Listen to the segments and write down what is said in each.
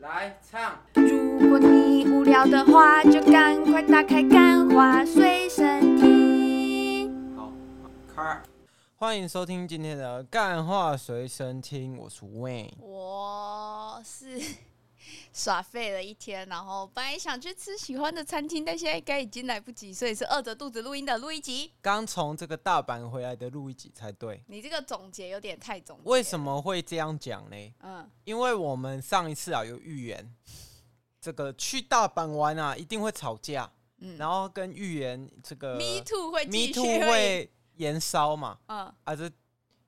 来唱。如果你无聊的话，就赶快打开《干话随身听》。好，开。欢迎收听今天的《干话随身听》，我是 Wayne，我是。耍废了一天，然后本来想去吃喜欢的餐厅，但现在应该已经来不及，所以是饿着肚子录音的录一集。刚从这个大阪回来的录一集才对。你这个总结有点太总结。为什么会这样讲呢？嗯，因为我们上一次啊有预言，这个去大阪玩啊一定会吵架，嗯，然后跟预言这个 Me too 会 Me too 会延烧嘛，嗯，啊这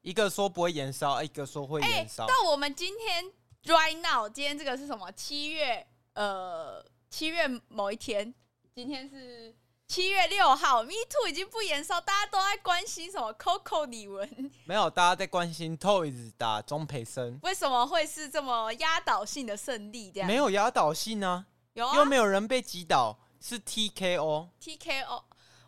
一个说不会延烧，一个说会延烧。到我们今天。Right now，今天这个是什么？七月呃，七月某一天，今天是七月六号。Me Too 已经不延烧，大家都在关心什么？Coco 李玟没有，大家在关心 Toys 打钟培生，为什么会是这么压倒性的胜利？这样没有压倒性呢、啊？有啊，又没有人被击倒，是 TKO。TKO。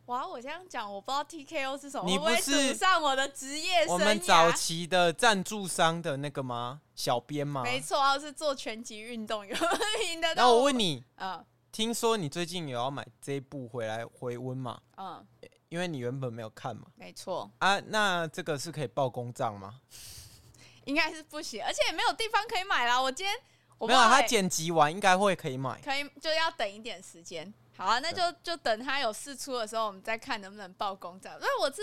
哇，我这样讲，我不知道 TKO 是什么。你不是上我的职业生涯？我们早期的赞助商的那个吗？小编吗？没错，是做拳击运动有名的。那我，我问你，嗯，听说你最近有要买这一部回来回温嘛？嗯，因为你原本没有看嘛。没错。啊，那这个是可以报公账吗？应该是不行，而且也没有地方可以买啦。我今天我没有，他剪辑完应该会可以买，可以就要等一点时间。好啊，那就就等他有试出的时候，我们再看能不能报公账。因为我是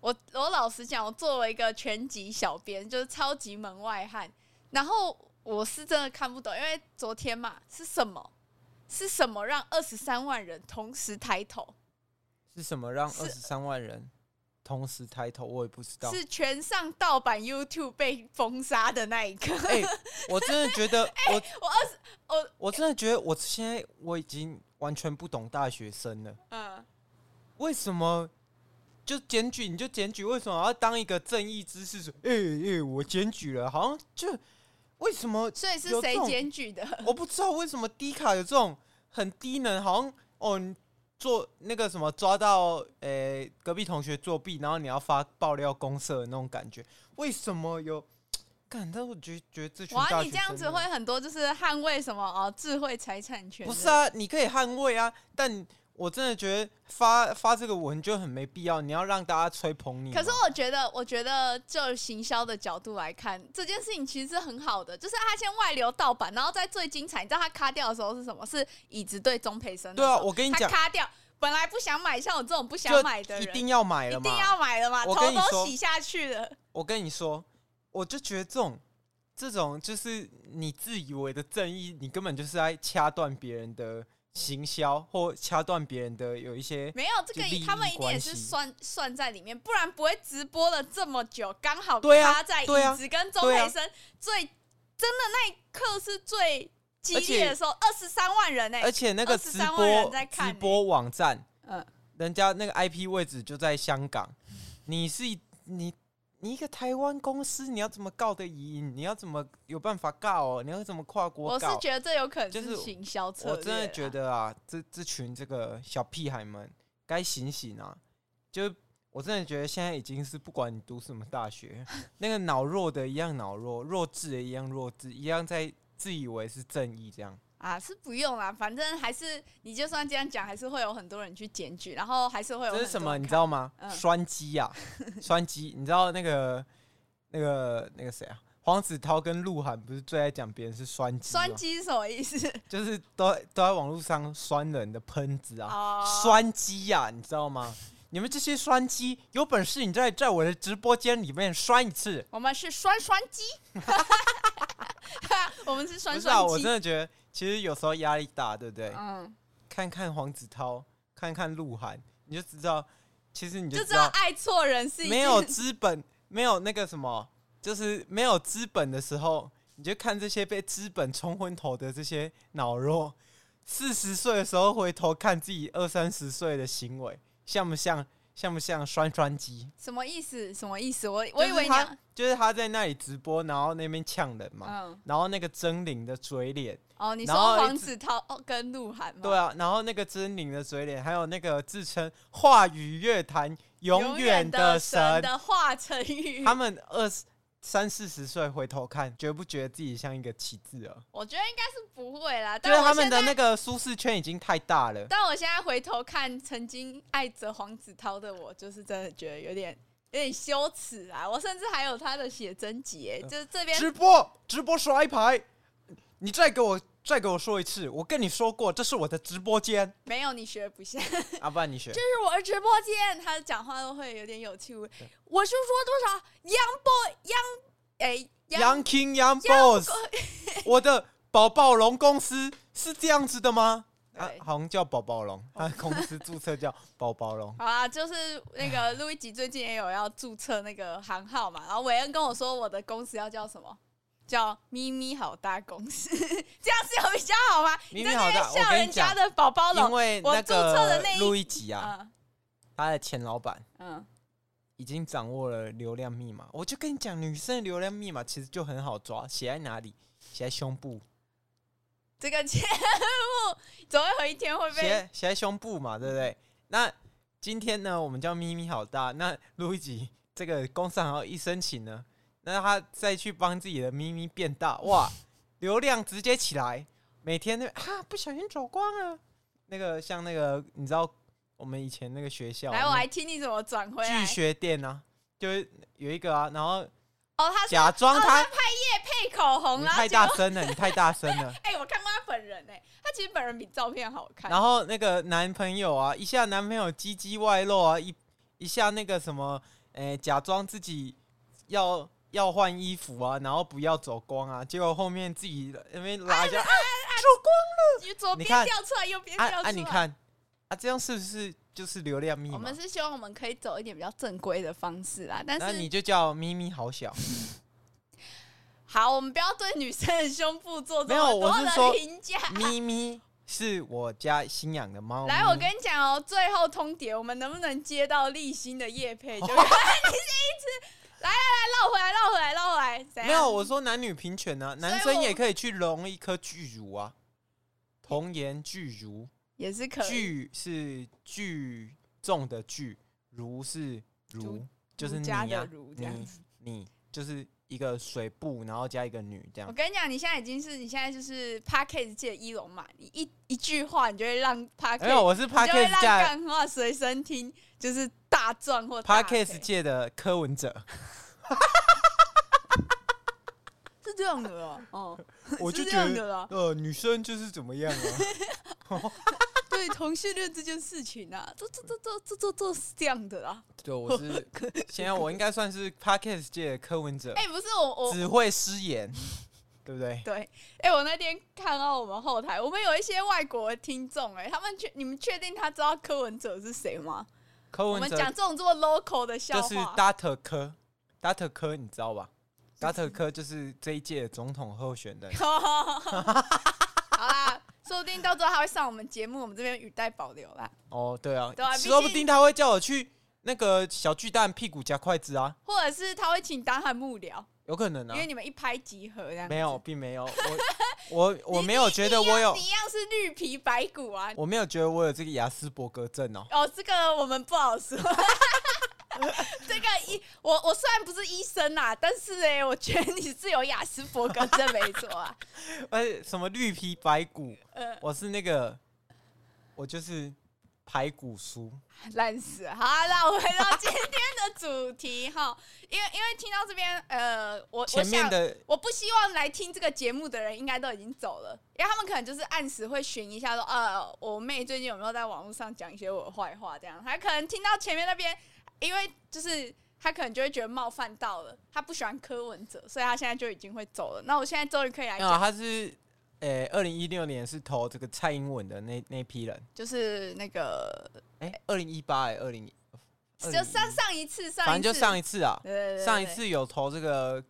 我我老实讲，我作为一个全集小编，就是超级门外汉。然后我是真的看不懂，因为昨天嘛，是什么？是什么让二十三万人同时抬头？是什么让二十三万人同时抬头？我也不知道。是全上盗版 YouTube 被封杀的那一刻。哎、欸，我真的觉得我、欸、我二十我我真的觉得我现在我已经。完全不懂大学生了。嗯，为什么就检举你就检举？为什么要当一个正义之士？哎、欸、哎，我检举了，好像就为什么？所以是谁检举的？我不知道为什么低卡有这种很低能，好像哦，你做那个什么抓到诶、欸、隔壁同学作弊，然后你要发爆料公社的那种感觉。为什么有？感到我觉觉得这群哇，你这样子会很多，就是捍卫什么哦，智慧财产权？不是啊，你可以捍卫啊，但我真的觉得发发这个文就很没必要。你要让大家吹捧你。可是我觉得，我觉得就行销的角度来看，这件事情其实是很好的。就是他先外流盗版，然后在最精彩，你知道他卡掉的时候是什么？是椅子对钟培生。对啊，我跟你讲，他卡掉，本来不想买，像我这种不想买的人，一定要买了，一定要买了嘛，头都洗下去了。我跟你说。我就觉得这种，这种就是你自以为的正义，你根本就是在掐断别人的行销，或掐断别人的有一些没有这个，他们一定也是算算在里面，不然不会直播了这么久，刚好趴在椅子跟钟培生最真的那一刻是最激烈的时候，二十三万人呢、欸，而且那个直播、欸、直播网站，嗯，人家那个 IP 位置就在香港，你是你。你一个台湾公司，你要怎么告得赢？你要怎么有办法告哦？你要怎么跨国告？我是觉得这有可能就是行销策略。我真的觉得啊，这这群这个小屁孩们该醒醒啊！就我真的觉得现在已经是不管你读什么大学，那个脑弱的一样脑弱，弱智的一样弱智，一样在自以为是正义这样。啊，是不用啦，反正还是你就算这样讲，还是会有很多人去检举，然后还是会有。这是什么？你知道吗？酸、嗯、鸡呀，酸鸡！你知道那个那个那个谁啊？黄子韬跟鹿晗不是最爱讲别人是酸鸡？酸鸡是什么意思？就是都都在网络上酸人的喷子啊！酸鸡呀，你知道吗？你们这些酸鸡，有本事你在在我的直播间里面酸一次。我们是酸酸鸡，我们是酸酸鸡。啊，我真的觉得。其实有时候压力大，对不对？嗯，看看黄子韬，看看鹿晗，你就知道，其实你就知道，爱错人是没有资本，没有那个什么，就是没有资本的时候，你就看这些被资本冲昏头的这些脑弱，四十岁的时候回头看自己二三十岁的行为，像不像？像不像酸酸鸡？什么意思？什么意思？我我以为他就是他在那里直播，然后那边呛人嘛，嗯、然后那个狰狞的嘴脸。哦，你说黄子韬跟鹿晗吗？对啊，然后那个狰狞的嘴脸，还有那个自称话语乐坛永远的神的华晨宇，他们二十三四十岁回头看，觉不觉得自己像一个启智儿？我觉得应该是不会啦。但是他们的那个舒适圈已经太大了。但我现在回头看曾经爱着黄子韬的我，就是真的觉得有点有点羞耻啊！我甚至还有他的写真集，就是这边直播直播刷牌，你再给我。再给我说一次，我跟你说过，这是我的直播间。没有，你学不像。啊，不然你学。这是我的直播间，他讲话都会有点有趣味。我是说多少？Young boy，Young，哎，Young King，Young Boss。我的宝宝龙公司是这样子的吗？啊，好像叫宝宝龙，他公司注册叫宝宝龙。好啊，就是那个路易吉最近也有要注册那个行号嘛，然后韦恩跟我说，我的公司要叫什么？叫咪咪好大公司，这样是有比较好吗？咪咪好大，笑人家的宝宝龙，因为那个录一集啊，嗯、他的前老板嗯，已经掌握了流量密码。我就跟你讲，女生的流量密码其实就很好抓，写在哪里？写在胸部。这个节目总会有一天会被写写在胸部嘛，对不对？那今天呢，我们叫咪咪好大。那录一集，这个公司行号一申请呢？那他再去帮自己的咪咪变大，哇，流量直接起来，每天那啊不小心走光了。那个像那个，你知道我们以前那个学校，来，我来听你怎么转回来。剧学店啊，就是有一个啊，然后哦，他假装他、拍夜配口红啊，太大声了，你太大声了。哎、欸，我看过他本人哎、欸，他其实本人比照片好看。然后那个男朋友啊，一下男朋友鸡鸡外露啊，一一下那个什么，哎、欸，假装自己要。要换衣服啊，然后不要走光啊，结果后面自己那边拉一下，啊，走光了，左边掉出来，右边掉出来，啊，你看啊，这样是不是就是流量密码？我们是希望我们可以走一点比较正规的方式啦，但是那你就叫咪咪好小。好，我们不要对女生的胸部做这么多的评价。咪咪是我家新养的猫。来，我跟你讲哦，最后通牒，我们能不能接到立新的叶配？就看 你是一次。来来来，绕回来，绕回来，绕回来。没有，我说男女平权呢、啊，男生也可以去隆一颗巨乳啊，童颜巨乳也是可以。巨是巨重的巨，如是如，就是你啊，你你就是一个水部，然后加一个女这样。我跟你讲，你现在已经是你现在就是 Podcast 界的伊隆马，你一一句话，你就会让 Podcast 没有，我是 Podcast 界干话随身听，就是。大赚或 Podcast 界的柯文哲，是这样的哦。哦，我就觉得呃，女生就是怎么样啊？对同性恋这件事情啊，这这这这这这这是这样的啊。对，我是现在我应该算是 Podcast 界的柯文哲。哎，不是我我只会失言，对不对？对。哎，我那天看到我们后台，我们有一些外国的听众，哎，他们确你们确定他知道柯文哲是谁吗？我们讲这种这么 local 的笑话，就是 Dr. 柯，Dr. 柯你知道吧？Dr. 柯就是这一届总统候选人。好啦，说不定到时候他会上我们节目，我们这边语带保留啦。哦，对啊，对啊，说不定他会叫我去那个小巨蛋屁股夹筷子啊，或者是他会请当他幕僚。有可能啊，因为你们一拍即合这样。没有，并没有。我我我没有觉得我有。你一样是绿皮白骨啊。我没有觉得我有这个雅斯伯格症哦。哦，这个我们不好说。这个医我我虽然不是医生啊，但是哎，我觉得你是有雅斯伯格症没错啊。哎，什么绿皮白骨？呃，我是那个，我就是。排骨酥烂死！好，那我回到今天的主题 哈，因为因为听到这边，呃，我前面的我，我不希望来听这个节目的人应该都已经走了，因为他们可能就是按时会寻一下说，呃，我妹最近有没有在网络上讲一些我的坏话，这样，还可能听到前面那边，因为就是他可能就会觉得冒犯到了，他不喜欢柯文哲，所以他现在就已经会走了。那我现在终于可以来讲，他是。诶，二零一六年是投这个蔡英文的那那批人，就是那个诶，二零一八哎，二零就上上一次上，反正就上一次啊，对对对，上一次有投这个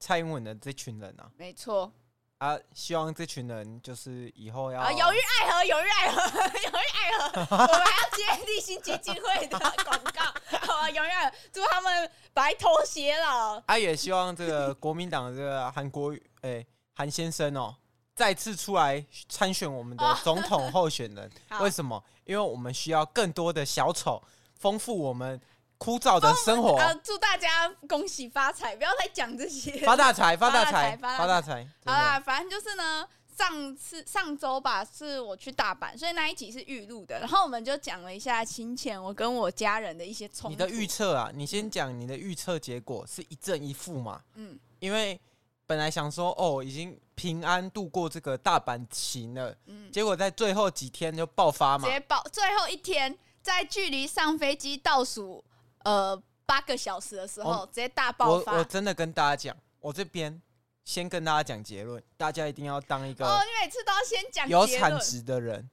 蔡英文的这群人啊，没错啊，希望这群人就是以后要有日爱河，有日爱河，有日爱河，我们还要接立新基金会的广告，好啊，有日爱河，祝他们白头偕老。啊，也希望这个国民党的这个韩国诶韩先生哦。再次出来参选我们的总统候选人，为什么？因为我们需要更多的小丑，丰富我们枯燥的生活。呃，祝大家恭喜发财，不要再讲这些。发大财，发大财，发大财。好啦，反正就是呢，上次上周吧，是我去大阪，所以那一集是预录的。然后我们就讲了一下亲前我跟我家人的一些冲突。你的预测啊，你先讲你的预测结果是一正一负嘛？嗯，因为本来想说哦，已经平安度过这个大阪行了，嗯，结果在最后几天就爆发嘛，直接爆，最后一天。在距离上飞机倒数呃八个小时的时候，哦、直接大爆发。我我真的跟大家讲，我这边先跟大家讲结论，大家一定要当一个哦，你每次都要先讲有产值的人，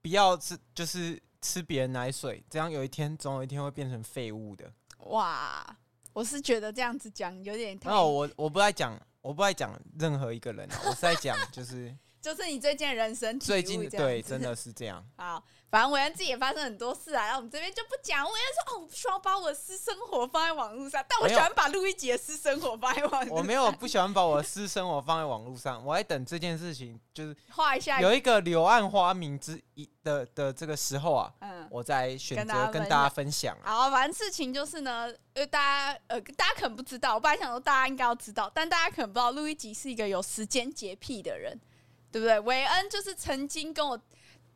不要吃就是吃别人奶水，这样有一天总有一天会变成废物的。哇，我是觉得这样子讲有点太……没有，我我不爱讲，我不爱讲任何一个人，我是在讲就是就是你最近的人生最近对，真的是这样。好。反正韦恩自己也发生很多事啊，然后我们这边就不讲。韦恩说：“哦，我不喜欢把我的私生活放在网络上，但我喜欢把录一集的私生活放在网络上。”我没有不喜欢把我的私生活放在网络上，我还等这件事情就是画一下有一个柳暗花明之一的的这个时候啊，嗯，我再选择跟大家分享。好，反正事情就是呢，呃，大家呃，大家可能不知道，我本来想说大家应该要知道，但大家可能不知道，录一集是一个有时间洁癖的人，对不对？韦恩就是曾经跟我。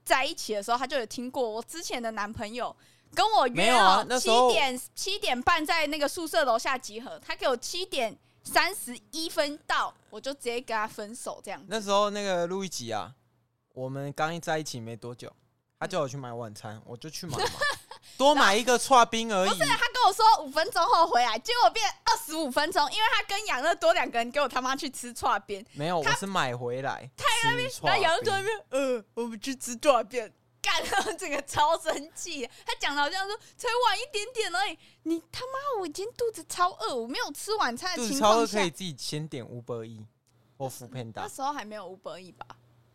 在一起的时候，他就有听过我之前的男朋友跟我约了七点七点半在那个宿舍楼下集合，他给我七点三十一分到，我就直接跟他分手这样。那时候那个路易吉啊，我们刚一在一起没多久，他叫我去买晚餐，我就去买嘛。多买一个串冰而已。不是，他跟我说五分钟后回来，结果变二十五分钟，因为他跟养乐多两个人给我他妈去吃串冰。没有，我是买回来。他在那边，那养乐多那边，呃，我们去吃串冰，干了 这个超生气。他讲的好像说才晚一点点而已，你他妈我已经肚子超饿，我没有吃晚餐的情况下，可以自己先点 Uber Eats 或 foodpanda。那时候还没有 Uber Eats 吧？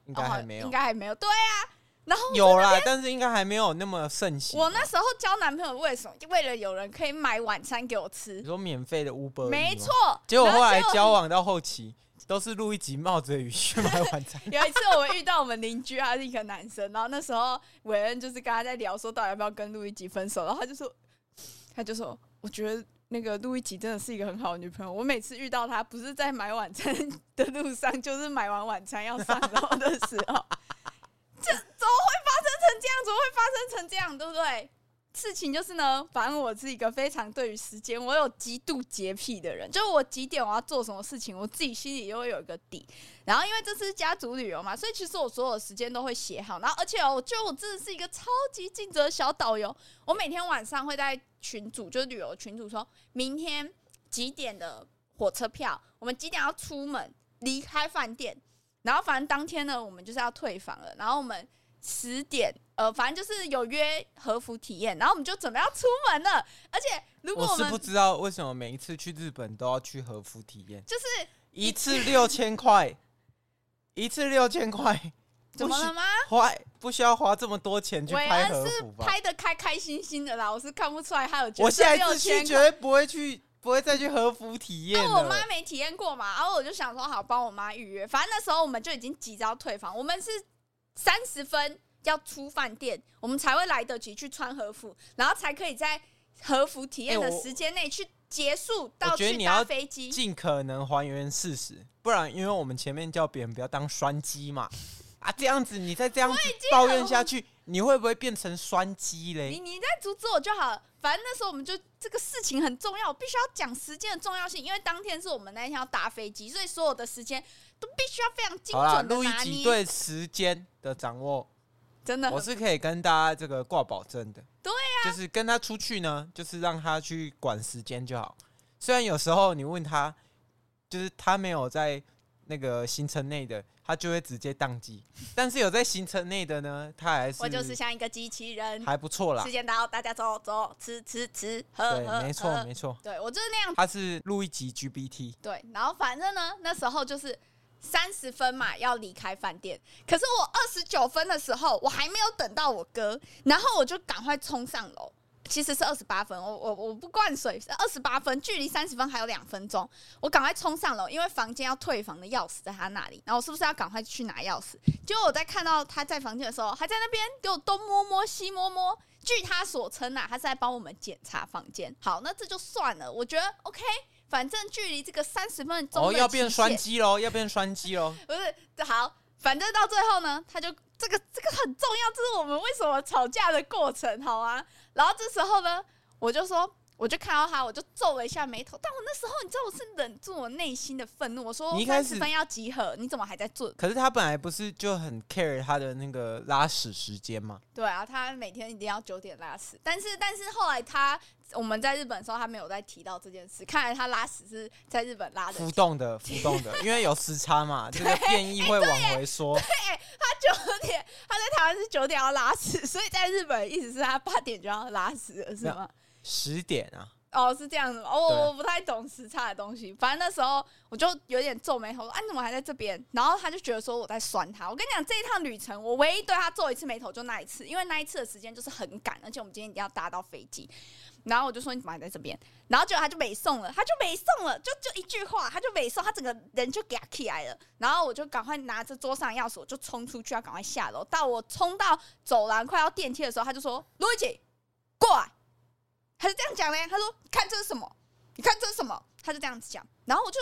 应该还没有，应该还没有。对啊。然后有啦，但是应该还没有那么盛行。我那时候交男朋友为什么？为了有人可以买晚餐给我吃。你说免费的 Uber？没错。结果后来交往到后期，都是录一集冒着雨去买晚餐。有一次我们遇到我们邻居，他是一个男生，然后那时候韦恩就是跟他在聊，说到底要不要跟陆一集分手，然后他就说，他就说，我觉得那个陆一集真的是一个很好的女朋友。我每次遇到他，不是在买晚餐的路上，就是买完晚餐要上楼的时候。这怎么会发生成这样？怎么会发生成这样？对不对？事情就是呢，反正我是一个非常对于时间我有极度洁癖的人，就是我几点我要做什么事情，我自己心里就会有一个底。然后因为这次家族旅游嘛，所以其实我所有时间都会写好。然后而且我觉得我真的是一个超级尽责的小导游。我每天晚上会在群组，就是旅游群组，说明天几点的火车票，我们几点要出门离开饭店。然后反正当天呢，我们就是要退房了。然后我们十点，呃，反正就是有约和服体验。然后我们就准备要出门了。而且如果我们我是不知道为什么每一次去日本都要去和服体验，就是一次六千块，一次六千块，怎么了吗？花不需要花这么多钱去拍和服吧？拍的开开心心的啦，我是看不出来他有。我下一次去绝对不会去。不会再去和服体验。那我妈没体验过嘛，然后我就想说好帮我妈预约。反正那时候我们就已经急着要退房，我们是三十分要出饭店，我们才会来得及去穿和服，然后才可以在和服体验的时间内去结束到去搭飞机。尽可能还原事实，不然因为我们前面叫别人不要当酸鸡嘛，啊这样子你再这样子抱怨下去。你会不会变成酸鸡嘞？你你再阻止我就好了。反正那时候我们就这个事情很重要，我必须要讲时间的重要性，因为当天是我们那天要搭飞机，所以所有的时间都必须要非常精准的拿捏。对时间的掌握，真的，我是可以跟大家这个挂保证的。对呀，就是跟他出去呢，就是让他去管时间就好。虽然有时候你问他，就是他没有在那个行程内的。他就会直接宕机，但是有在行程内的呢，他还是我就是像一个机器人，还不错啦。时间到，大家走走，吃吃吃，喝对，喝，没错没错，对我就是那样。他是录一集 GBT 对，然后反正呢，那时候就是三十分嘛，要离开饭店。可是我二十九分的时候，我还没有等到我哥，然后我就赶快冲上楼。其实是二十八分，我我我不灌水，是二十八分，距离三十分还有两分钟，我赶快冲上楼，因为房间要退房的钥匙在他那里，然后我是不是要赶快去拿钥匙？结果我在看到他在房间的时候，还在那边给我东摸摸西摸摸，据他所称啊，他是在帮我们检查房间。好，那这就算了，我觉得 OK，反正距离这个三十分钟哦，要变栓机喽，要变栓机喽。不是，好，反正到最后呢，他就这个这个很重要，这是我们为什么吵架的过程，好啊。然后这时候呢，我就说。我就看到他，我就皱了一下眉头。但我那时候，你知道，我是忍住我内心的愤怒。我说：“三十分要集合，你怎么还在做？”可是他本来不是就很 care 他的那个拉屎时间吗？对啊，他每天一定要九点拉屎。但是，但是后来他我们在日本的时候，他没有再提到这件事。看来他拉屎是在日本拉的，浮动的，浮动的，因为有时差嘛，这个变异会往回缩。对，他九点，他在台湾是九点要拉屎，所以在日本意思是他八点就要拉屎了，是吗？十点啊？哦，是这样子？哦，我不太懂时差的东西。反正那时候我就有点皱眉头，说：“哎，你怎么还在这边？”然后他就觉得说我在酸他。我跟你讲，这一趟旅程我唯一对他皱一次眉头就那一次，因为那一次的时间就是很赶，而且我们今天一定要搭到飞机。然后我就说：“你怎么还在这边？”然后结果他就没送了，他就没送了，就就一句话，他就没送，他整个人就给他起来了。然后我就赶快拿着桌上钥匙，我就冲出去要赶快下楼。到我冲到走廊快要电梯的时候，他就说：“路易吉，过来。”他是这样讲的，他说：“看这是什么？你看这是什么？”他就这样子讲，然后我就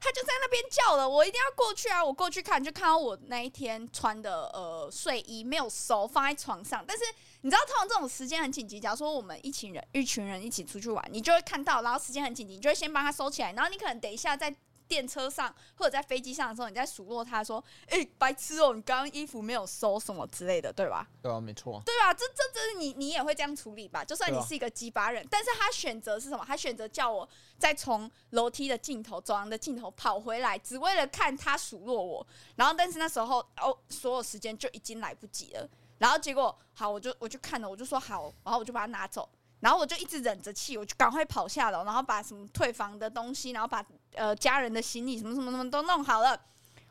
他就在那边叫了，我一定要过去啊！我过去看，就看到我那一天穿的呃睡衣没有收，放在床上。但是你知道，通常这种时间很紧急，假如说我们一群人一群人一起出去玩，你就会看到，然后时间很紧急，你就会先帮他收起来，然后你可能等一下再。电车上或者在飞机上的时候，你在数落他说：“哎、欸，白痴哦、喔，你刚刚衣服没有收什么之类的，对吧？”对啊，没错。对吧？这这这是你你也会这样处理吧？就算你是一个鸡巴人，啊、但是他选择是什么？他选择叫我再从楼梯的尽头、走廊的尽头跑回来，只为了看他数落我。然后，但是那时候哦，所有时间就已经来不及了。然后结果好，我就我就看了，我就说好，然后我就把它拿走。然后我就一直忍着气，我就赶快跑下楼，然后把什么退房的东西，然后把呃家人的行李什么什么什么都弄好了。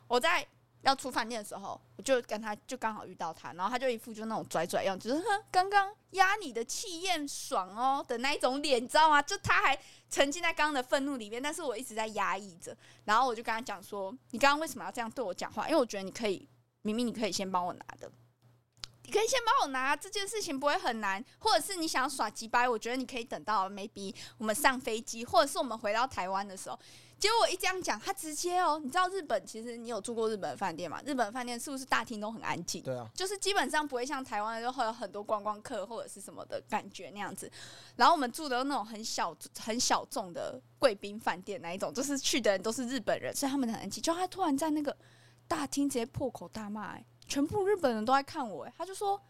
我在要出饭店的时候，我就跟他就刚好遇到他，然后他就一副就那种拽拽样，就是哼，刚刚压你的气焰爽哦的那一种脸，你知道吗？就他还沉浸在刚刚的愤怒里面，但是我一直在压抑着。然后我就跟他讲说：“你刚刚为什么要这样对我讲话？因为我觉得你可以，明明你可以先帮我拿的。”你可以先帮我拿，这件事情不会很难，或者是你想耍鸡掰，我觉得你可以等到 maybe 我们上飞机，或者是我们回到台湾的时候。结果我一这样讲，他直接哦，你知道日本其实你有住过日本饭店吗？日本饭店是不是大厅都很安静？对啊，就是基本上不会像台湾就会有很多观光客或者是什么的感觉那样子。然后我们住的那种很小很小众的贵宾饭店那一种，就是去的人都是日本人，所以他们很安静。就他突然在那个大厅直接破口大骂，哎。全部日本人都在看我，哎，他就说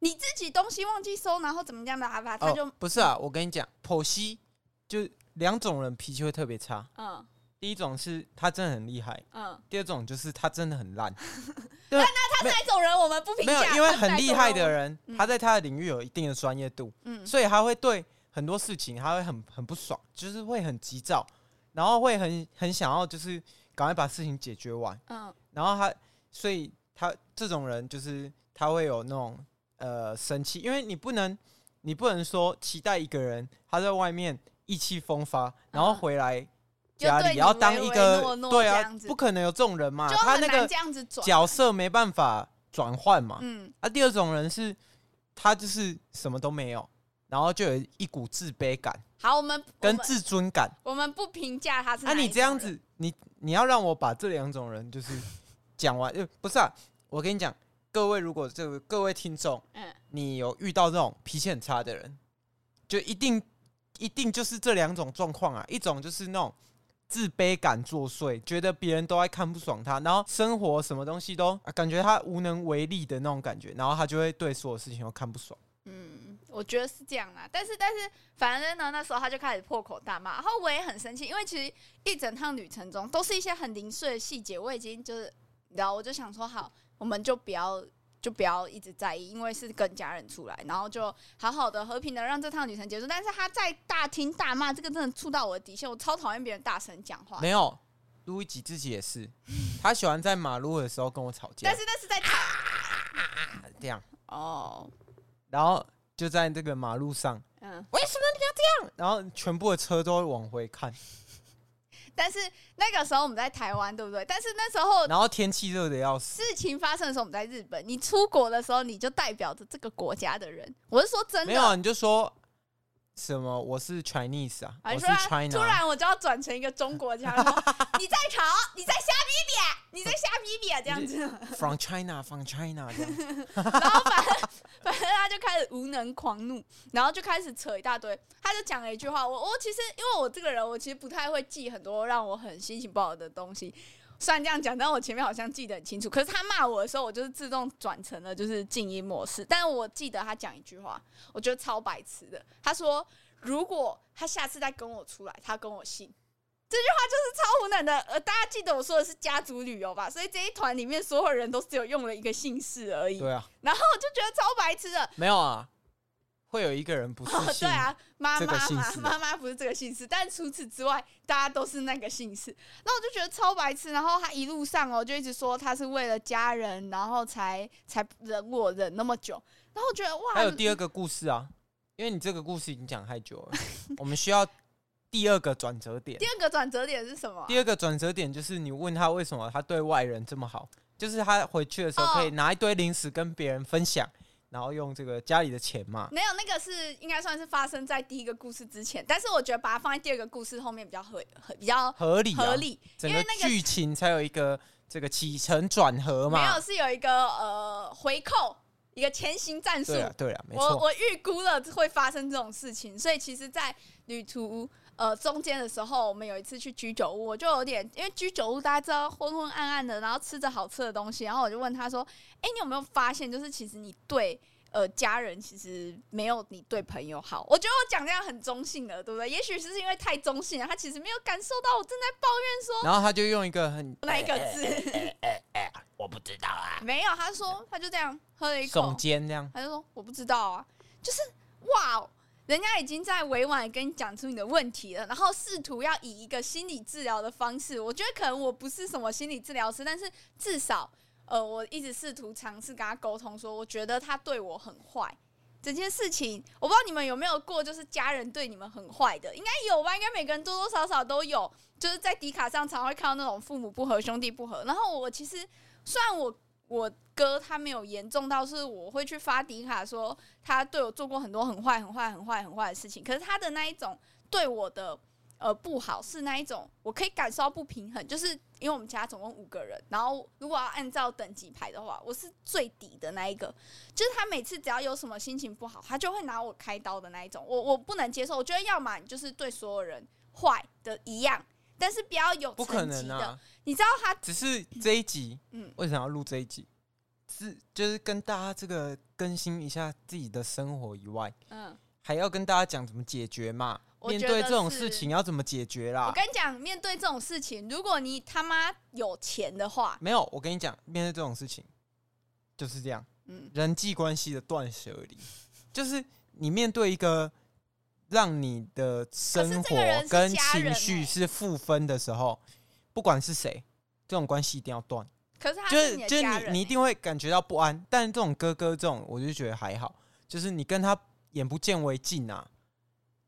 你自己东西忘记收，然后怎么样的，他他他就、哦、不是啊，我跟你讲，剖析就两种人脾气会特别差，嗯，第一种是他真的很厉害，嗯，第二种就是他真的很烂。那那他哪种人我们不评价？没有，因为很厉害的人，他在他的领域有一定的专业度，嗯，所以他会对很多事情他会很很不爽，就是会很急躁，然后会很很想要就是赶快把事情解决完，嗯，然后他。所以他这种人就是他会有那种呃生气，因为你不能你不能说期待一个人他在外面意气风发，然后回来家里要当一个对啊，不可能有这种人嘛，他那个角色没办法转换嘛。嗯，啊，第二种人是他就是什么都没有，然后就有一股自卑感。好，我们跟自尊感，我们不评价他是。那你这样子，你你要让我把这两种人就是。讲完就不是啊！我跟你讲，各位如果这个各位听众，嗯，你有遇到这种脾气很差的人，就一定一定就是这两种状况啊。一种就是那种自卑感作祟，觉得别人都爱看不爽他，然后生活什么东西都、啊、感觉他无能为力的那种感觉，然后他就会对所有事情都看不爽。嗯，我觉得是这样啊。但是但是，反正呢，那时候他就开始破口大骂，然后我也很生气，因为其实一整趟旅程中都是一些很零碎的细节，我已经就是。然后我就想说，好，我们就不要，就不要一直在意，因为是跟家人出来，然后就好好的、和平的让这趟旅程结束。但是他在大厅大骂，这个真的触到我的底线，我超讨厌别人大声讲话。没有，路易吉自己也是，他喜欢在马路的时候跟我吵架。但是那是在吵，这样哦，然后就在这个马路上，嗯，为什么你要这样？然后全部的车都会往回看。但是那个时候我们在台湾，对不对？但是那时候，然后天气热的要死。事情发生的时候，我们在日本。你出国的时候，你就代表着这个国家的人。我是说真的，没有啊，你就说。什么？我是 Chinese 啊，我是 China。突然我就要转成一个中国腔，你在吵，你在瞎逼逼，你在瞎逼逼啊，这样子。From China，From China，这样。然后反正反正他就开始无能狂怒，然后就开始扯一大堆。他就讲了一句话，我我其实因为我这个人，我其实不太会记很多让我很心情不好的东西。虽然这样讲，但我前面好像记得很清楚。可是他骂我的时候，我就是自动转成了就是静音模式。但是我记得他讲一句话，我觉得超白痴的。他说：“如果他下次再跟我出来，他跟我姓。”这句话就是超无能的。呃，大家记得我说的是家族旅游吧？所以这一团里面所有人都只有用了一个姓氏而已。对啊。然后我就觉得超白痴的。没有啊。会有一个人不是、哦，对啊，妈妈嘛，妈妈不是这个姓氏，但除此之外，大家都是那个姓氏。那我就觉得超白痴。然后他一路上哦，就一直说他是为了家人，然后才才忍我忍那么久。然后我觉得哇，还有第二个故事啊，因为你这个故事已经讲太久了，我们需要第二个转折点。第二个转折点是什么？第二个转折点就是你问他为什么他对外人这么好，就是他回去的时候可以拿一堆零食跟别人分享。然后用这个家里的钱嘛？没有，那个是应该算是发生在第一个故事之前，但是我觉得把它放在第二个故事后面比较合合比较合理合理，整个剧情才有一个这个起承转合嘛。没有，是有一个呃回扣，一个前行战术。对啊，对啊，没错。我我预估了会发生这种事情，所以其实，在旅途呃中间的时候，我们有一次去居酒屋，我就有点因为居酒屋大家知道昏昏暗暗的，然后吃着好吃的东西，然后我就问他说。哎、欸，你有没有发现，就是其实你对呃家人其实没有你对朋友好？我觉得我讲这样很中性的，对不对？也许是因为太中性了，他其实没有感受到我正在抱怨说。然后他就用一个很哪一个字？欸欸欸、我不知道啊。没有，他说他就这样喝了一口，耸肩这样，他就说我不知道啊。就是哇，人家已经在委婉跟你讲出你的问题了，然后试图要以一个心理治疗的方式。我觉得可能我不是什么心理治疗师，但是至少。呃，我一直试图尝试跟他沟通，说我觉得他对我很坏。整件事情，我不知道你们有没有过，就是家人对你们很坏的，应该有吧？应该每个人多多少少都有。就是在迪卡上常会看到那种父母不和、兄弟不和。然后我其实虽然我我哥他没有严重到是我会去发迪卡说他对我做过很多很坏、很坏、很坏、很坏的事情，可是他的那一种对我的。呃，不好是那一种，我可以感受到不平衡，就是因为我们家总共五个人，然后如果要按照等级排的话，我是最底的那一个，就是他每次只要有什么心情不好，他就会拿我开刀的那一种，我我不能接受，我觉得要么你就是对所有人坏的一样，但是不要有层级的，不可能啊，你知道他只是这一集，嗯，为什么要录这一集？是就是跟大家这个更新一下自己的生活以外，嗯，还要跟大家讲怎么解决嘛。面对这种事情要怎么解决啦？我跟你讲，面对这种事情，如果你他妈有钱的话，没有。我跟你讲，面对这种事情就是这样。嗯，人际关系的断舍离，就是你面对一个让你的生活跟情绪是负分的时候，不管是谁，这种关系一定要断。可是他就是就是你，你一定会感觉到不安。但这种哥哥这种，我就觉得还好，就是你跟他眼不见为净啊。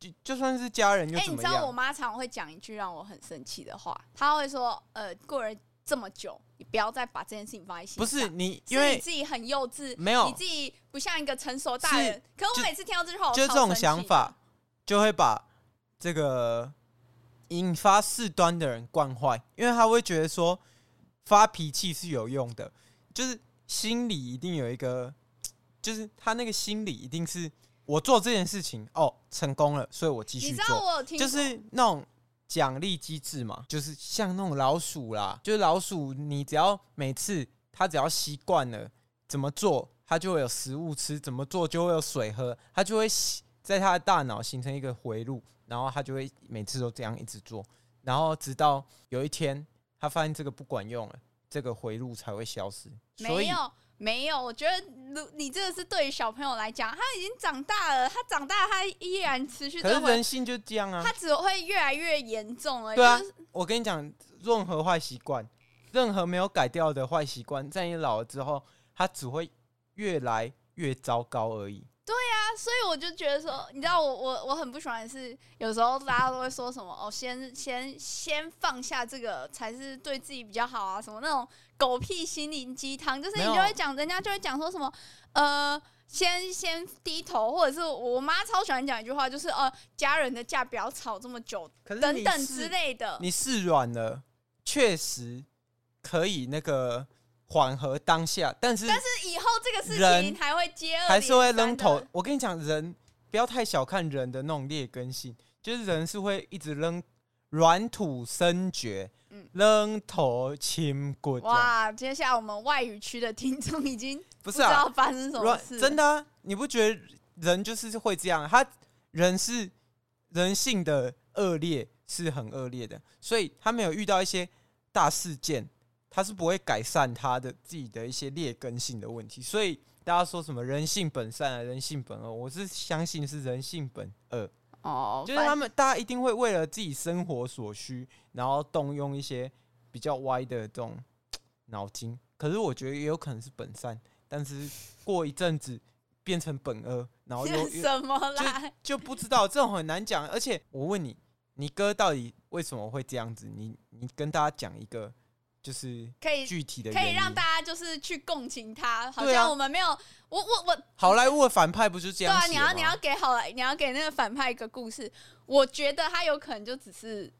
就就算是家人又怎么样？你知道我妈常会讲一句让我很生气的话，她会说：“呃，过了这么久，你不要再把这件事情放在心上。”不是你，因为你自己很幼稚，没有你自己不像一个成熟大人。可是我每次听到这句话，就这种想法，就会把这个引发事端的人惯坏，因为他会觉得说发脾气是有用的，就是心里一定有一个，就是他那个心里一定是。我做这件事情哦，成功了，所以我继续做。你知道我听，就是那种奖励机制嘛，就是像那种老鼠啦，就是老鼠，你只要每次它只要习惯了怎么做，它就会有食物吃；怎么做就会有水喝，它就会在它的大脑形成一个回路，然后它就会每次都这样一直做，然后直到有一天它发现这个不管用了，这个回路才会消失。没有。没有，我觉得如你这个是对于小朋友来讲，他已经长大了，他长大他依然持续。可是人性就这样啊，他只会越来越严重而已。对啊，我跟你讲，任何坏习惯，任何没有改掉的坏习惯，在你老了之后，他只会越来越糟糕而已。对啊，所以我就觉得说，你知道我我我很不喜欢的是，有时候大家都会说什么哦，先先先放下这个才是对自己比较好啊，什么那种狗屁心灵鸡汤，就是你就会讲，人家就会讲说什么呃，先先低头，或者是我妈超喜欢讲一句话，就是呃，家人的架不要吵这么久，等等之类的。你是软了，确实可以那个。缓和当下，但是但是以后这个事情还会接还是会扔头。我跟你讲，人不要太小看人的那种劣根性，就是人是会一直扔软土深掘，扔头轻滚。哇！接下来我们外语区的听众已经 不知道发生什么事，真的啊？你不觉得人就是会这样？他人是人性的恶劣是很恶劣的，所以他没有遇到一些大事件。他是不会改善他的自己的一些劣根性的问题，所以大家说什么人性本善啊，人性本恶，我是相信是人性本恶哦，就是他们大家一定会为了自己生活所需，然后动用一些比较歪的这种脑筋。可是我觉得也有可能是本善，但是过一阵子变成本恶，然后又 什么啦，就就不知道，这种很难讲。而且我问你，你哥到底为什么会这样子？你你跟大家讲一个。就是可以具体的，可以让大家就是去共情他，好像我们没有，啊、我我我，好莱坞的反派不是这样？对啊，你要你要给好莱，你要给那个反派一个故事。我觉得他有可能就只是，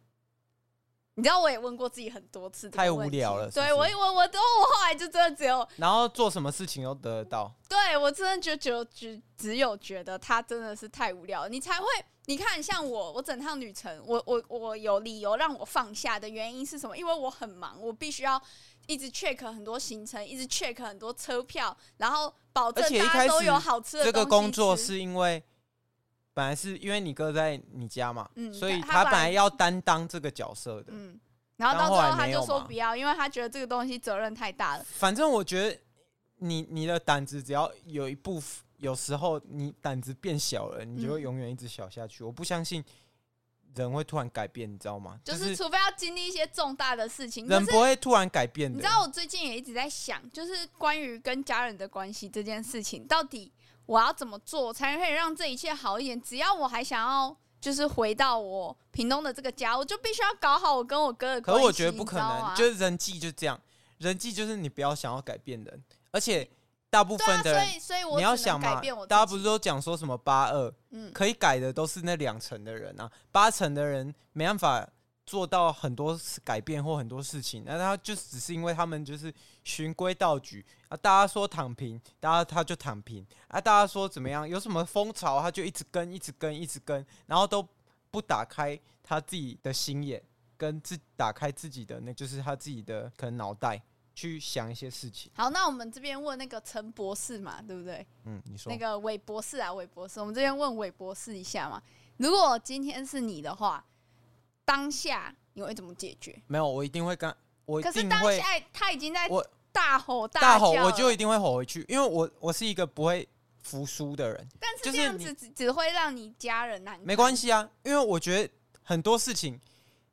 你知道，我也问过自己很多次，太无聊了是不是？对我我我都我后来就真的只有，然后做什么事情都得得到。对我真的就只有只只有觉得他真的是太无聊，你才会。你看，像我，我整趟旅程，我我我有理由让我放下的原因是什么？因为我很忙，我必须要一直 check 很多行程，一直 check 很多车票，然后保证大家都有好吃。这个工作是因为本来是因为你哥在你家嘛，嗯，所以他本来要担当这个角色的，嗯，然后到最后他就说不要，因为他觉得这个东西责任太大了。反正我觉得你你的胆子只要有一部分。有时候你胆子变小了，你就会永远一直小下去。嗯。我不相信人会突然改变，你知道吗？就是除非要经历一些重大的事情，人不会突然改变的。你知道我最近也一直在想，就是关于跟家人的关系这件事情，到底我要怎么做才可以让这一切好一点？只要我还想要就是回到我屏东的这个家，我就必须要搞好我跟我哥的关系。可是我觉得不可能，就是人际就这样，人际就是你不要想要改变人，而且。大部分的人，啊、所以所以我你要想嘛，大家不是都讲说什么八二，嗯，可以改的都是那两成的人啊，八成的人没办法做到很多改变或很多事情，那他就只是因为他们就是循规蹈矩啊，大家说躺平，大家他就躺平啊，大家说怎么样，有什么风潮他就一直跟，一直跟，一直跟，然后都不打开他自己的心眼，跟自打开自己的那就是他自己的可能脑袋。去想一些事情。好，那我们这边问那个陈博士嘛，对不对？嗯，你说。那个韦博士啊，韦博士，我们这边问韦博士一下嘛。如果今天是你的话，当下你会怎么解决？没有，我一定会跟，我可是当下他已经在我大吼大大吼，我就一定会吼回去，因为我我是一个不会服输的人。但是这样子只只会让你家人难。没关系啊，因为我觉得很多事情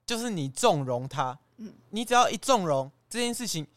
就是你纵容他，嗯，你只要一纵容这件事情。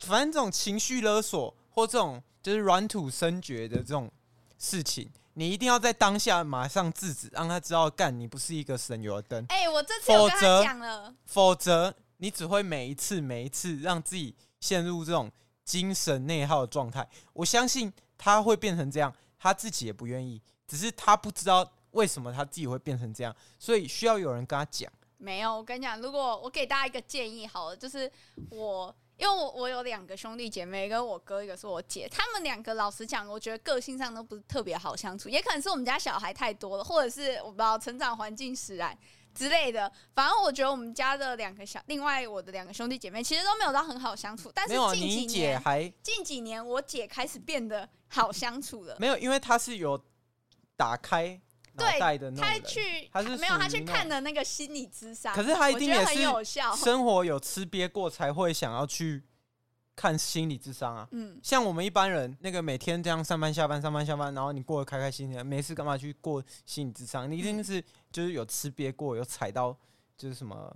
反正这种情绪勒索或这种就是软土深掘的这种事情，你一定要在当下马上制止，让他知道干你不是一个省油的灯。哎，我这次有跟他讲了，否则你只会每一次每一次让自己陷入这种精神内耗的状态。我相信他会变成这样，他自己也不愿意，只是他不知道为什么他自己会变成这样，所以需要有人跟他讲。没有，我跟你讲，如果我给大家一个建议，好了，就是我。因为我我有两个兄弟姐妹，一个我哥，一个是我姐。他们两个老实讲，我觉得个性上都不是特别好相处，也可能是我们家小孩太多了，或者是我不知道成长环境使然之类的。反正我觉得我们家的两个小，另外我的两个兄弟姐妹其实都没有到很好相处。但是近几年，近几年我姐开始变得好相处了。没有，因为她是有打开。对，他去，他是没有他去看的那个心理智商，可是他一定也是生活有吃瘪过才会想要去看心理智商啊。嗯，像我们一般人，那个每天这样上班下班上班下班，然后你过得开开心心，没事干嘛去过心理智商？你一定是就是有吃瘪过，有踩到就是什么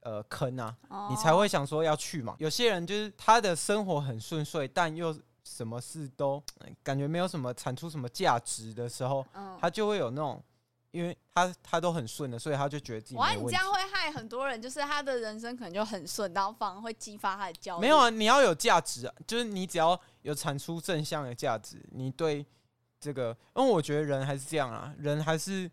呃坑啊，你才会想说要去嘛。有些人就是他的生活很顺遂，但又什么事都 感觉没有什么产出什么价值的时候，嗯，他就会有那种，因为他他都很顺的，所以他就觉得自己哇，你这样会害很多人，就是他的人生可能就很顺，然后反而会激发他的焦虑。没有啊，你要有价值啊，就是你只要有产出正向的价值，你对这个，因为我觉得人还是这样啊，人还是。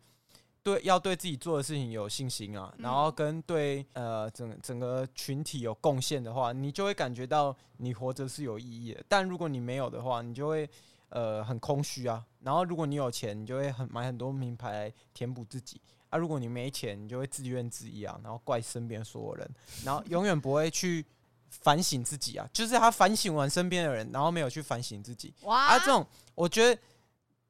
对，要对自己做的事情有信心啊，然后跟对呃整整个群体有贡献的话，你就会感觉到你活着是有意义的。但如果你没有的话，你就会呃很空虚啊。然后如果你有钱，你就会很买很多名牌来填补自己啊。如果你没钱，你就会自怨自艾啊，然后怪身边所有人，然后永远不会去反省自己啊。就是他反省完身边的人，然后没有去反省自己。哇，啊，这种我觉得，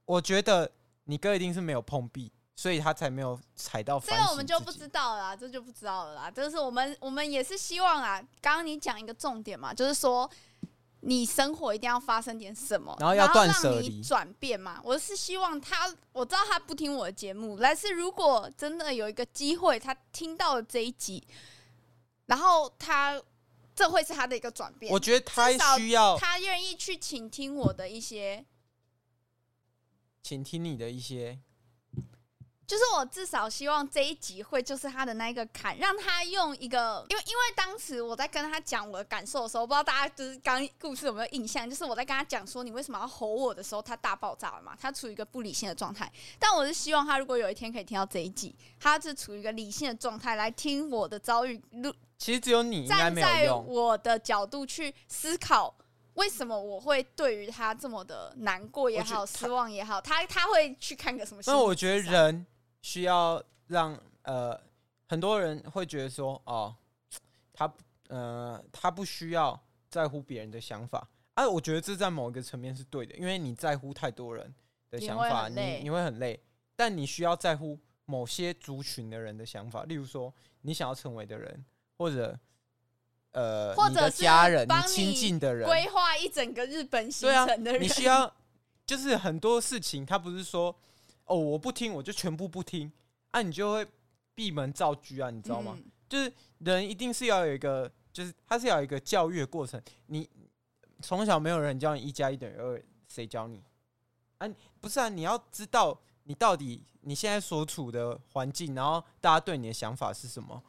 我觉得你哥一定是没有碰壁。所以他才没有踩到。这个我们就不知道了啦，这就不知道了啦。就是我们，我们也是希望啊。刚刚你讲一个重点嘛，就是说你生活一定要发生点什么，然后要断舍离、转变嘛。我是希望他，我知道他不听我的节目，但是如果真的有一个机会，他听到了这一集，然后他这会是他的一个转变。我觉得他需要，他愿意去倾听我的一些，倾听你的一些。就是我至少希望这一集会就是他的那一个坎，让他用一个，因为因为当时我在跟他讲我的感受的时候，不知道大家就是刚故事有没有印象？就是我在跟他讲说你为什么要吼我的时候，他大爆炸了嘛，他处于一个不理性的状态。但我是希望他如果有一天可以听到这一集，他是处于一个理性的状态来听我的遭遇。其实只有你站在我的角度去思考，为什么我会对于他这么的难过也好，失望也好，他他会去看个什么？那我觉得人。需要让呃很多人会觉得说哦，他呃他不需要在乎别人的想法啊，我觉得这在某一个层面是对的，因为你在乎太多人的想法，你你，你会很累。但你需要在乎某些族群的人的想法，例如说你想要成为的人，或者呃或者你的家人、你亲近的人，规划一整个日本行程的人，啊，你需要就是很多事情，他不是说。哦，我不听，我就全部不听，啊，你就会闭门造车啊，你知道吗？嗯、就是人一定是要有一个，就是他是要有一个教育的过程。你从小没有人教你一加一等于二，谁教你？啊，不是啊，你要知道你到底你现在所处的环境，然后大家对你的想法是什么？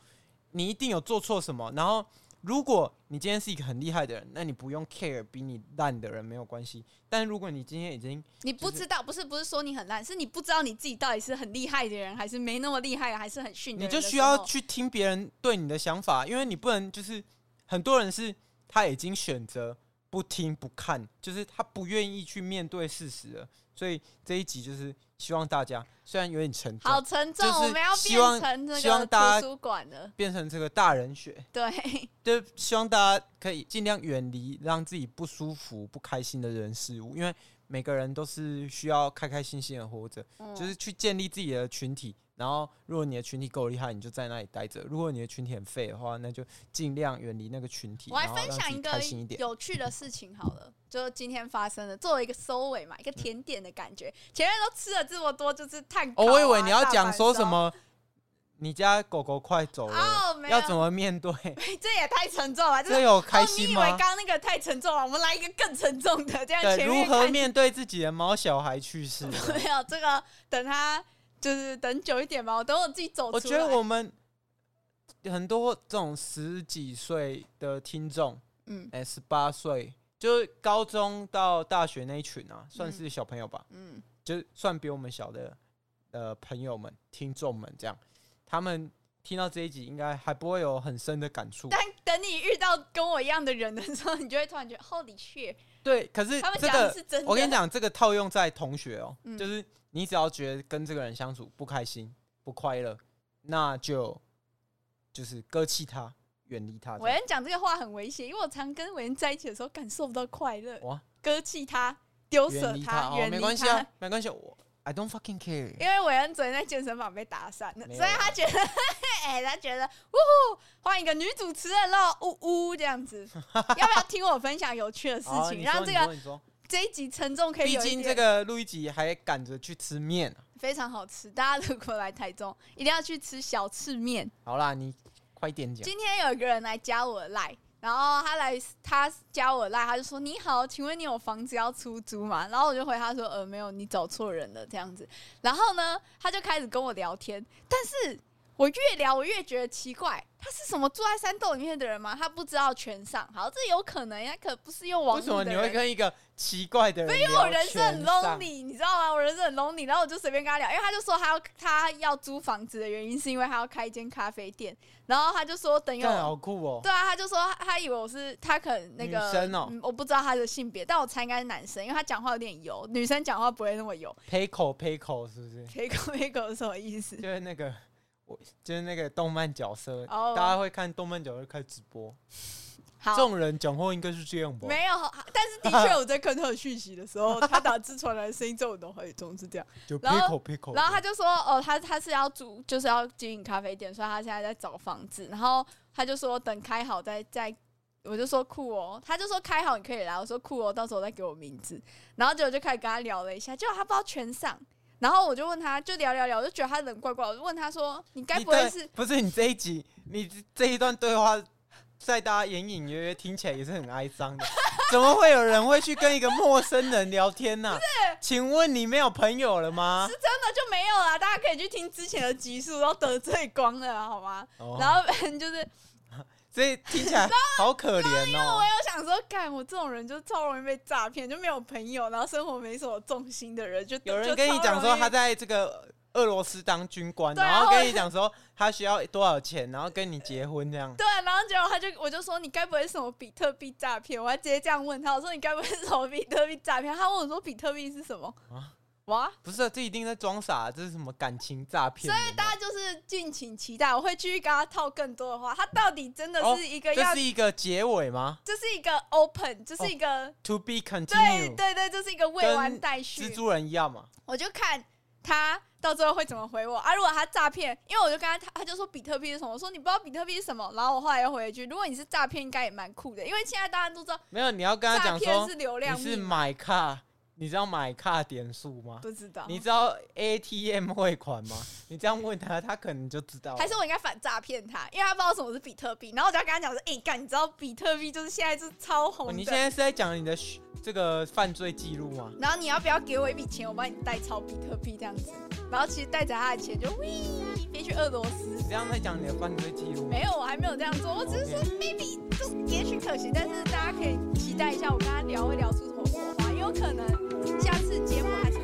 你一定有做错什么，然后。如果你今天是一个很厉害的人，那你不用 care 比你烂的人没有关系。但是如果你今天已经、就是、你不知道，不是不是说你很烂，是你不知道你自己到底是很厉害的人，还是没那么厉害，还是很逊。你就需要去听别人对你的想法，因为你不能就是很多人是他已经选择不听不看，就是他不愿意去面对事实了。所以这一集就是。希望大家虽然有点沉重，好沉重，就是我们要变成这个图书馆的，变成这个大人学。对，就希望大家可以尽量远离让自己不舒服、不开心的人事物，因为每个人都是需要开开心心的活着，嗯、就是去建立自己的群体。然后，如果你的群体够厉害，你就在那里待着；如果你的群体很废的话，那就尽量远离那个群体。我来分享一个有趣的事情好了，就今天发生的，作为一个收尾嘛，一个甜点的感觉。前面都吃了这么多，就是太、啊。哦，我以为你要讲说什么，你家狗狗快走了，哦、要怎么面对？这也太沉重了，这有开心吗？哦、你以为刚刚那个太沉重了，我们来一个更沉重的，这样前面。对，如何面对自己的猫小孩去世？没有这个，等他。就是等久一点吧，我等我自己走出来。我觉得我们很多这种十几岁的听众，嗯，哎，十八岁，就是高中到大学那一群啊，算是小朋友吧，嗯，就算比我们小的呃朋友们、听众们这样，他们听到这一集，应该还不会有很深的感触。但等你遇到跟我一样的人的时候，你就会突然觉得，Holy shit！对，可是这个我跟你讲，这个套用在同学哦，嗯、就是。你只要觉得跟这个人相处不开心、不快乐，那就就是割弃他，远离他。我跟你讲这个话很危险，因为我常跟伟人在一起的时候感受不到快乐。哇，割弃他，丢舍他，远离他，没关系啊，没关系。我 I don't fucking care。因为伟恩昨天在健身房被打散了，所以他觉得，哎、欸，他觉得，呜呼，换一个女主持人喽，呜呜，这样子。要不要听我分享有趣的事情，让这个？这一集沉重可以，毕竟这个录一集还赶着去吃面，非常好吃。大家如果来台中，一定要去吃小吃面。好啦，你快点讲。今天有一个人来加我的赖，然后他来，他加我赖，他就说：“你好，请问你有房子要出租吗？”然后我就回他说：“呃，没有，你找错人了。”这样子。然后呢，他就开始跟我聊天，但是。我越聊，我越觉得奇怪，他是什么住在山洞里面的人吗？他不知道全上，好，这有可能，他可不是用网络。为什么你会跟一个奇怪的人聊？因为我人生很 lonely，你知道吗？我人生很 lonely，然后我就随便跟他聊，因为他就说他要他要租房子的原因是因为他要开一间咖啡店，然后他就说等有好酷哦。对啊，他就说他以为我是他可能那个女生哦、嗯，我不知道他的性别，但我猜应该是男生，因为他讲话有点油，女生讲话不会那么油。呸口呸口是不是？呸口呸口是什么意思？就是那个。我就是那个动漫角色，oh. 大家会看动漫角色开直播。好，这种人讲话应该是这样吧？没有，但是的确我在看他的讯息的时候，他打字传来的声音，这种都会总是这样。就撇口撇口。然后他就说：“哦，他他是要租，就是要经营咖啡店，所以他现在在找房子。然后他就说等开好再再，我就说酷哦，他就说开好你可以来，我说酷哦，到时候再给我名字。然后结果就开始跟他聊了一下，结果他不知道全上。”然后我就问他，就聊聊聊，我就觉得他人怪怪。我就问他说：“你该不会是……不是你这一集，你这一段对话，在大家隐隐约约听起来也是很哀伤的。怎么会有人会去跟一个陌生人聊天呢、啊？请问你没有朋友了吗？是真的就没有了。大家可以去听之前的集数，都得罪光了，好吗？哦、然后就是。”所以听起来好可怜哦。因为我有想说，干我这种人就超容易被诈骗，就没有朋友，然后生活没什么重心的人，就有人跟你讲说他在这个俄罗斯当军官，然后跟你讲说他需要多少钱，然后跟你结婚这样。对，然后结果他就我就说你该不会是什么比特币诈骗？我还直接这样问他，我说你该不会是什么比特币诈骗？他问我说比特币是什么啊？哇，不是，这一定在装傻，这是什么感情诈骗？所以大家就是敬请期待，我会继续跟他套更多的话。他到底真的是一个要？这是一个结尾吗？这是一个 open，这是一个、oh, to be continued。对对对，这是一个未完待续。蜘蛛人一样嘛？我就看他到最后会怎么回我啊！如果他诈骗，因为我就跟他，他就说比特币是什么？我说你不知道比特币是什么，然后我后来又回一句：如果你是诈骗，应该也蛮酷的，因为现在大家都知道，没有你要跟他讲说是流量，你是买卡。你知道买卡点数吗？不知道。你知道 ATM 汇款吗？你这样问他，他可能就知道。还是我应该反诈骗他，因为他不知道什么是比特币。然后我就要跟他讲说：“哎、欸，干，你知道比特币就是现在是超红的。”你现在是在讲你的这个犯罪记录吗？然后你要不要给我一笔钱，我帮你代抄比特币这样子？然后其实带着他的钱就喂飞去俄罗斯。你这样在讲你的犯罪记录？没有，我还没有这样做。我只是说 maybe 就也许可行，但是大家可以期待一下，我跟他聊一聊。有可能，下次节目还。